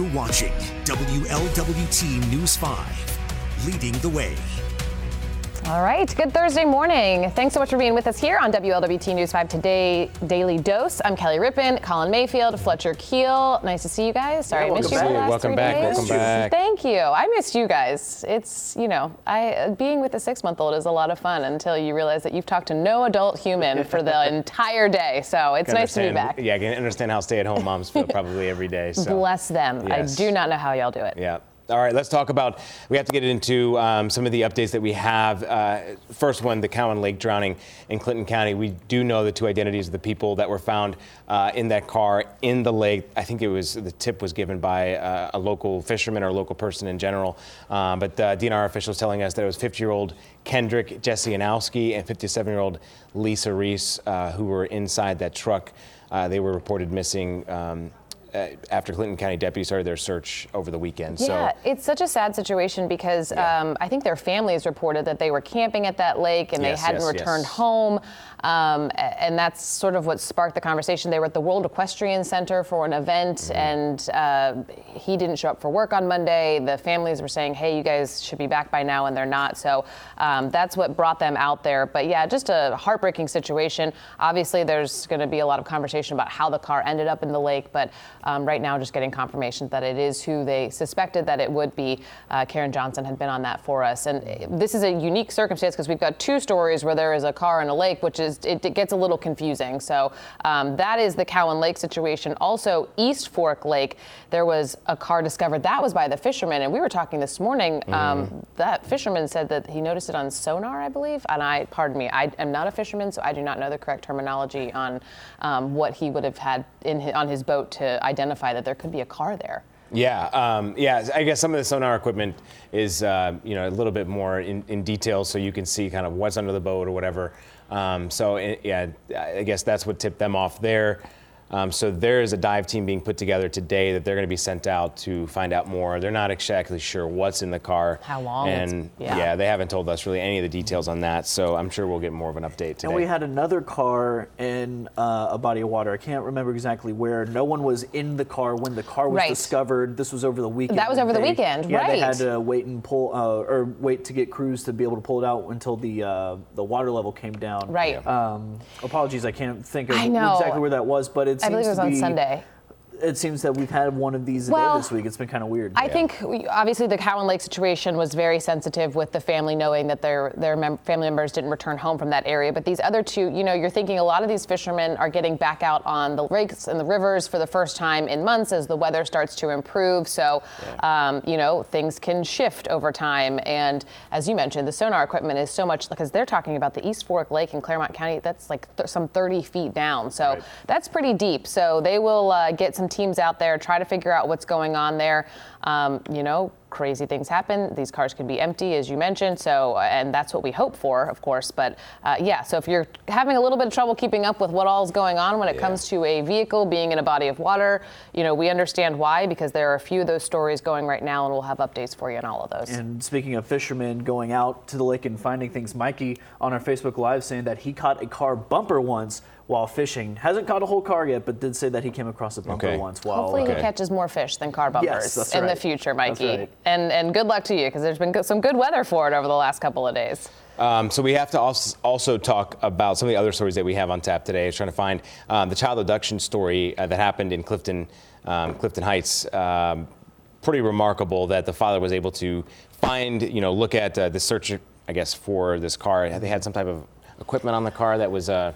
You're watching WLWT News 5, leading the way. All right, good Thursday morning. Thanks so much for being with us here on WLWT News 5 Today Daily Dose. I'm Kelly Rippin, Colin Mayfield, Fletcher Keel. Nice to see you guys. Sorry yeah, I missed you last welcome three back, days. Welcome back. Thank you. I missed you guys. It's, you know, I being with a six month old is a lot of fun until you realize that you've talked to no adult human for the entire day. So it's nice to be back. Yeah, I can understand how stay at home moms feel probably every day. So. Bless them. Yes. I do not know how y'all do it. Yeah. All right, let's talk about. We have to get into um, some of the updates that we have. Uh, first one, the Cowan Lake drowning in Clinton County. We do know the two identities of the people that were found uh, in that car in the lake. I think it was the tip was given by uh, a local fisherman or a local person in general. Um, but uh, DNR officials telling us that it was 50-year-old Kendrick Jesse Anowski and 57-year-old Lisa Reese uh, who were inside that truck. Uh, they were reported missing. Um, uh, after Clinton County deputies started their search over the weekend. Yeah, so, it's such a sad situation because Yeah. um, I think their families reported that they were camping at that lake and Yes, they hadn't yes, returned yes. home. Um, and that's sort of what sparked the conversation. They were at the World Equestrian Center for an event, Mm-hmm. and uh, he didn't show up for work on Monday. The families were saying, "Hey, you guys should be back by now," and they're not. So um, that's what brought them out there. But yeah, just a heartbreaking situation. Obviously, there's going to be a lot of conversation about how the car ended up in the lake, but um, right now, just getting confirmation that it is who they suspected that it would be. Uh, Karen Johnson had been on that for us, and uh, this is a unique circumstance because we've got two stories where there is a car in a lake, which is it, it gets a little confusing. So um, that is the Cowan Lake situation. Also, East Fork Lake, there was a car discovered. That was by the fisherman, and we were talking this morning. Um, that fisherman said that he noticed it on sonar, I believe. And I, pardon me, I am not a fisherman, so I do not know the correct terminology on um, what he would have had in his, on his boat to identify that there could be a car there. Yeah, um, yeah. I guess some of the sonar equipment is, uh, you know, a little bit more in, in detail, so you can see kind of what's under the boat or whatever. Um, so eh, yeah, I guess that's what tipped them off there. Um, so there is a dive team being put together today that they're going to be sent out to find out more. They're not exactly sure what's in the car, How long and yeah. they haven't told us really any of the details on that. So I'm sure we'll get more of an update today. And we had another car in uh, a body of water. I can't remember exactly where. No one was in the car when the car was Right. discovered. This was over the weekend. That was over the They- weekend, yeah, they right. had to wait and pull, uh, or wait to get crews to be able to pull it out until the uh, the water level came down. Right. Um, apologies, I can't think of I know. exactly where that was, but it seems I believe it was on be, Sunday. It seems that we've had one of these a Well, day this week. It's been kind of weird. I think we, obviously the Cowan Lake situation was very sensitive with the family knowing that their their mem- family members didn't return home from that area. But these other two, you know, you're thinking a lot of these fishermen are getting back out on the lakes and the rivers for the first time in months as the weather starts to improve. So, um, you know, things can shift over time. And as you mentioned, the sonar equipment is so much because they're talking about the East Fork Lake in Clermont County. That's like th- some 30 feet down. So Right. that's pretty deep. So they will uh, get some teams out there, try to figure out what's going on there. Um, you know, crazy things happen. These cars can be empty, as you mentioned. So, uh, and that's what we hope for, of course. But uh, yeah, so if you're having a little bit of trouble keeping up with what all's going on when it Yeah. comes to a vehicle being in a body of water, you know, we understand why because there are a few of those stories going right now, and we'll have updates for you on all of those. And speaking of fishermen going out to the lake and finding things, Mikey on our Facebook Live saying that he caught a car bumper once while fishing. Hasn't caught a whole car yet, but did say that he came across a bumper Okay. once while. Hopefully okay. he catches more fish than car bumpers that's in the future, Mikey. right. And and good luck to you because there's been go- some good weather for it over the last couple of days. Um, so we have to also, also talk about some of the other stories that we have on tap today. I was trying to find um, the child abduction story uh, that happened in Clifton, um, Clifton Heights. Um, pretty remarkable that the father was able to find, you know, look at uh, the search, I guess, for this car. They had some type of equipment on the car that was a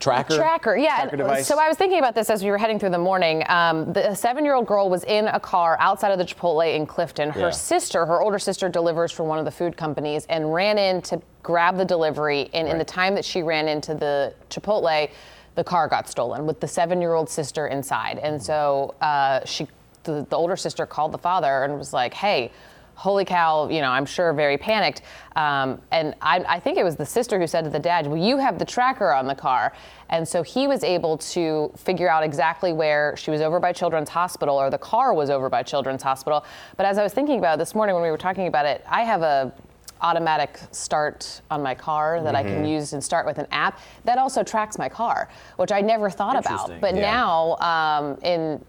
tracker. Tracker, yeah. Tracker device. So I was thinking about this as we were heading through the morning. Um, the seven-year-old girl was in a car outside of the Chipotle in Clifton. Her Yeah. sister, her older sister, delivers for one of the food companies and ran in to grab the delivery. And in the time that she ran into the Chipotle, the car got stolen with the seven-year-old sister inside. And so uh, she, the, the older sister, called the father and was like, "Hey." Holy cow, you know, I'm sure very panicked. Um, and I, I think it was the sister who said to the dad, well, you have the tracker on the car. And so he was able to figure out exactly where she was over by Children's Hospital or the car was over by Children's Hospital. But as I was thinking about it this morning when we were talking about it, I have a automatic start on my car that I Mm-hmm. can use and start with an app. That also tracks my car, which I never thought about. But Yeah. now, um, in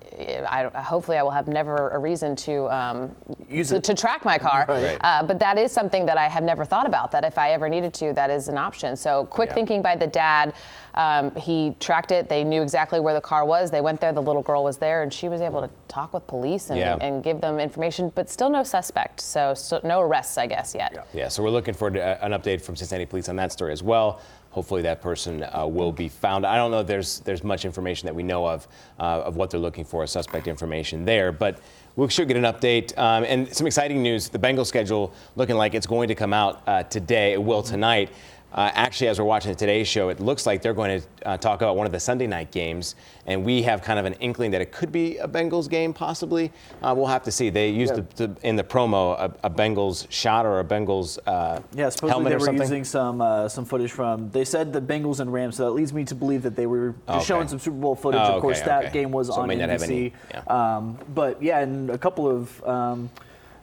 I, hopefully, I will have never a reason to um, Use to, it. to track my car. Right. Uh, but that is something that I have never thought about. That if I ever needed to, that is an option. So quick Yeah. thinking by the dad. Um, he tracked it. They knew exactly where the car was. They went there. The little girl was there, and she was able to talk with police and, Yeah. and give them information. But still no suspect. So, so no arrests, I guess yet. Yeah, so we're looking for uh, an update from Cincinnati Police on that story as well. Hopefully, that person uh, will be found. I don't know there's there's much information that we know of uh, of what they're looking for, suspect information there, but we should get an update. Um, and some exciting news: the Bengals schedule looking like it's going to come out uh, today. It will tonight. Uh, actually, as we're watching the Today Show, it looks like they're going to uh, talk about one of the Sunday night games, and we have kind of an inkling that it could be a Bengals game, possibly. Uh, we'll have to see. They used Yeah. the, the, in the promo a, a Bengals shot or a Bengals uh, Yeah, supposedly helmet they were using some uh, some footage from. They said the Bengals and Rams, so that leads me to believe that they were just Okay. showing some Super Bowl footage. Oh, of course, okay, that game was So on have any- NBC. yeah. um, but yeah, and a couple of. Um,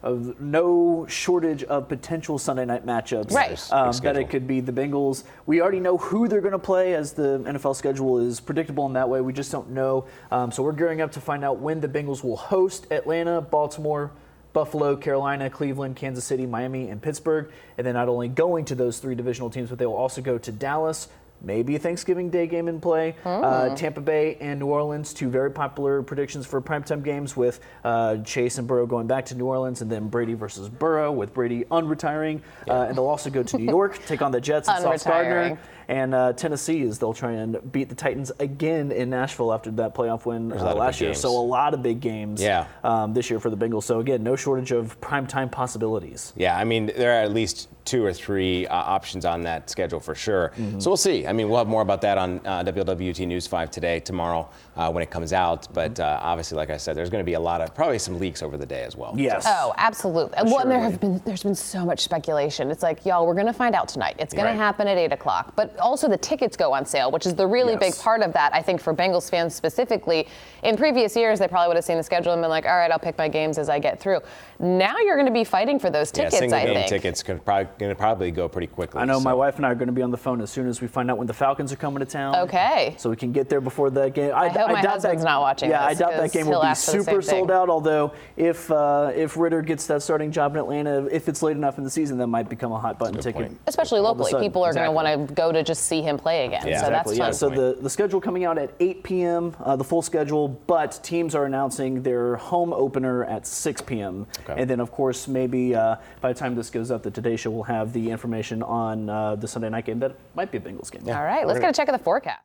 of no shortage of potential Sunday night matchups. Right. Um, that it could be the Bengals. We already know who they're going to play, as the NFL schedule is predictable in that way. We just don't know. Um, so we're gearing up to find out when the Bengals will host Atlanta, Baltimore, Buffalo, Carolina, Cleveland, Kansas City, Miami, and Pittsburgh. And then not only going to those three divisional teams, but they will also go to Dallas. Maybe a Thanksgiving Day game in play. Uh, Tampa Bay and New Orleans, two very popular predictions for primetime games with uh, Chase and Burrow going back to New Orleans, and then Brady versus Burrow with Brady unretiring. Uh, and they'll also go to New York, take on the Jets and Sauce Gardner. And uh, Tennessee is they'll try and beat the Titans again in Nashville after that playoff win uh, last year. games. So a lot of big games Yeah. um, this year for the Bengals. So again, no shortage of primetime possibilities. Yeah, I mean, there are at least two or three uh, options on that schedule for sure. So we'll see. I mean, we'll have more about that on uh, WLWT News 5 today, tomorrow, uh, when it comes out. But uh, obviously, like I said, there's going to be a lot of, probably some leaks over the day as well. Yes. Oh, absolutely. well, and there have been there's been so much speculation. It's like, y'all, we're gonna find out tonight. It's gonna happen at eight o'clock. But also the tickets go on sale, which is the really big part of that. I think for Bengals fans specifically. In previous years, they probably would have seen the schedule and been like, all right, I'll pick my games as I get through. Now you're gonna be fighting for those tickets. Yeah, tickets. single I game think. tickets could probably, gonna probably go pretty quickly. I know my wife and I are going to be on the phone as soon as we find out when the Falcons are coming to town. Okay. So we can get there before the game. I hope my doubt husband's that, not watching Yeah, this, I doubt that 'cause game he'll be ask for the super sold out. Although if uh, if Ridder gets that starting job in Atlanta, if it's late enough in the season, that might become a hot button good ticket. point. Especially all locally, people are Exactly. going to want to go to just see him play again. Yeah. so Exactly. Yeah. that's So fun. the, the schedule coming out at 8 p.m. Uh, the full schedule, but teams are announcing their home opener at 6 p.m. Okay. And then, of course, maybe uh, by the time this goes up, the Today Show will have the information on uh, the Sunday night game that might be a Bengals game. All right, let's We're get a check of the forecast.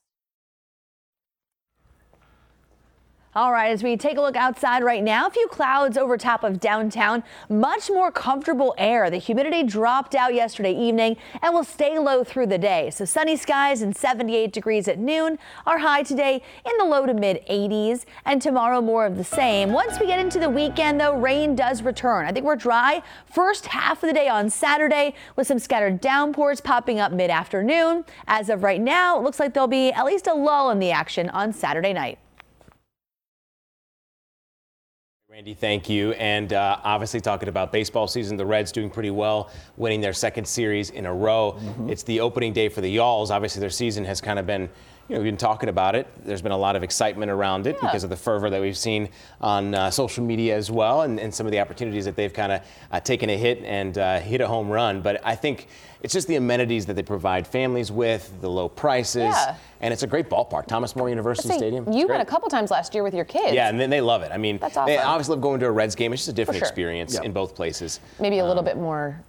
All right, as we take a look outside right now, a few clouds over top of downtown, much more comfortable air. The humidity dropped out yesterday evening and will stay low through the day. So sunny skies and 78 degrees at noon. Our high today in the low to mid 80s and tomorrow more of the same. Once we get into the weekend though, rain does return. I think we're dry first half of the day on Saturday with some scattered downpours popping up mid afternoon. As of right now, it looks like there'll be at least a lull in the action on Saturday night. Randy, thank you. And uh, obviously, talking about baseball season, the Reds doing pretty well, winning their second series in a row. Mm-hmm. It's the opening day for the Y'alls. Obviously, their season has kind of been, you know, we've been talking about it. There's been a lot of excitement around it because of the fervor that we've seen on uh, social media as well, and, and some of the opportunities that they've kind of uh, taken a hit and uh, hit a home run. But I think it's just the amenities that they provide families with, the low prices, Yeah. and it's a great ballpark. Thomas More University Say, Stadium. You went a couple times last year with your kids. Yeah, and then they love it. I mean, That's they awesome. obviously love going to a Reds game. It's just a different sure. experience Yeah. in both places. Maybe a little bit more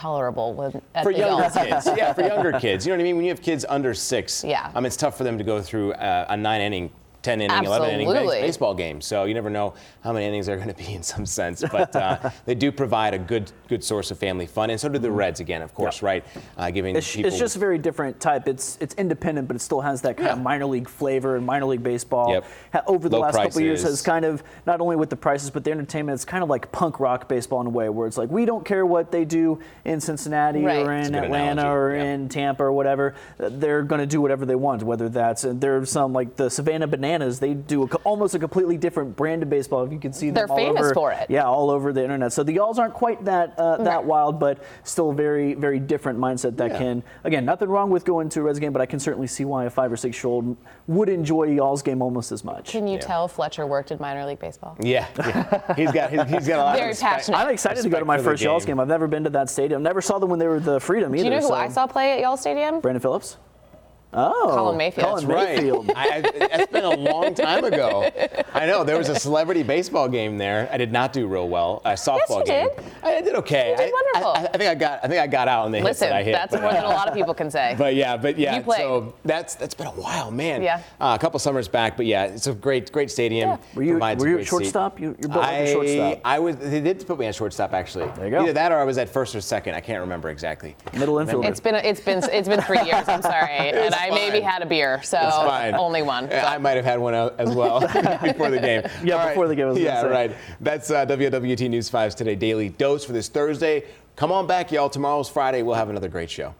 tolerable with, at For the younger kids, yeah, for younger kids. You know what I mean? When you have kids under six, Yeah. um, it's tough for them to go through uh, a nine inning 10 inning, 11 inning base- baseball game. So you never know how many innings they're going to be in some sense. But uh, they do provide a good good source of family fun. And so do the Reds, again, of course, Yeah. right? Uh, giving It's, people. it's just a very different type. It's it's independent, but it still has that kind of minor league flavor and minor league baseball. Yep. Ha- Over the Low last couple of years, has kind of not only with the prices, but the entertainment. It's kind of like punk rock baseball in a way, where it's like we don't care what they do in Cincinnati Right. or in Atlanta analogy. or Yeah. in Tampa or whatever. They're going to do whatever they want. Whether that's and there's some like the Savannah Bananas bananas. They do a, almost a completely different brand of baseball. If you can see them They're all famous over, for it. Yeah, all over the internet. So the Y'alls aren't quite that uh, that wild, but still very very different mindset that Yeah. can again nothing wrong with going to a Reds game, but I can certainly see why a five or six year old would enjoy Y'all's game almost as much. Can you Yeah. tell Fletcher worked in minor league baseball? Yeah, yeah. he's got he's, he's got a lot Very of respect. passionate. I'm excited to go to my for the first Y'all's game. game. I've never been to that stadium. Never saw them when they were the Freedom either. Do you know who so- I saw play at Y'all Stadium? Brandon Phillips. Oh, Colin Mayfield. Colin That's right. Mayfield. I, I, that's been a long time ago. I know there was a celebrity baseball game there. I did not do real well. A softball you game. did. I did okay. You did I- wonderful. I, I, think I got. I think I got out on the hits Listen, that I hit. that's but- more than a lot of people can say. But yeah, but yeah. You played. So that's that's been a while, man. Yeah. Uh, a couple summers back, but yeah, it's a great great stadium. Yeah. Were you Provides were a you great seat. shortstop? You, you're built like I, a shortstop. I was. They did put me at shortstop actually. There you go. Either that or I was at first or second. I can't remember exactly. Middle infielder. It's been it's been it's been three years. I'm sorry, and I maybe had a beer, so It's fine. only one. Yeah, I might have had one as well before the game. Yeah, All before the game, was yeah, say. right. That's uh, WLWT News 5's Today Daily Dose for this Thursday. Come on back, y'all. Tomorrow's Friday. We'll have another great show.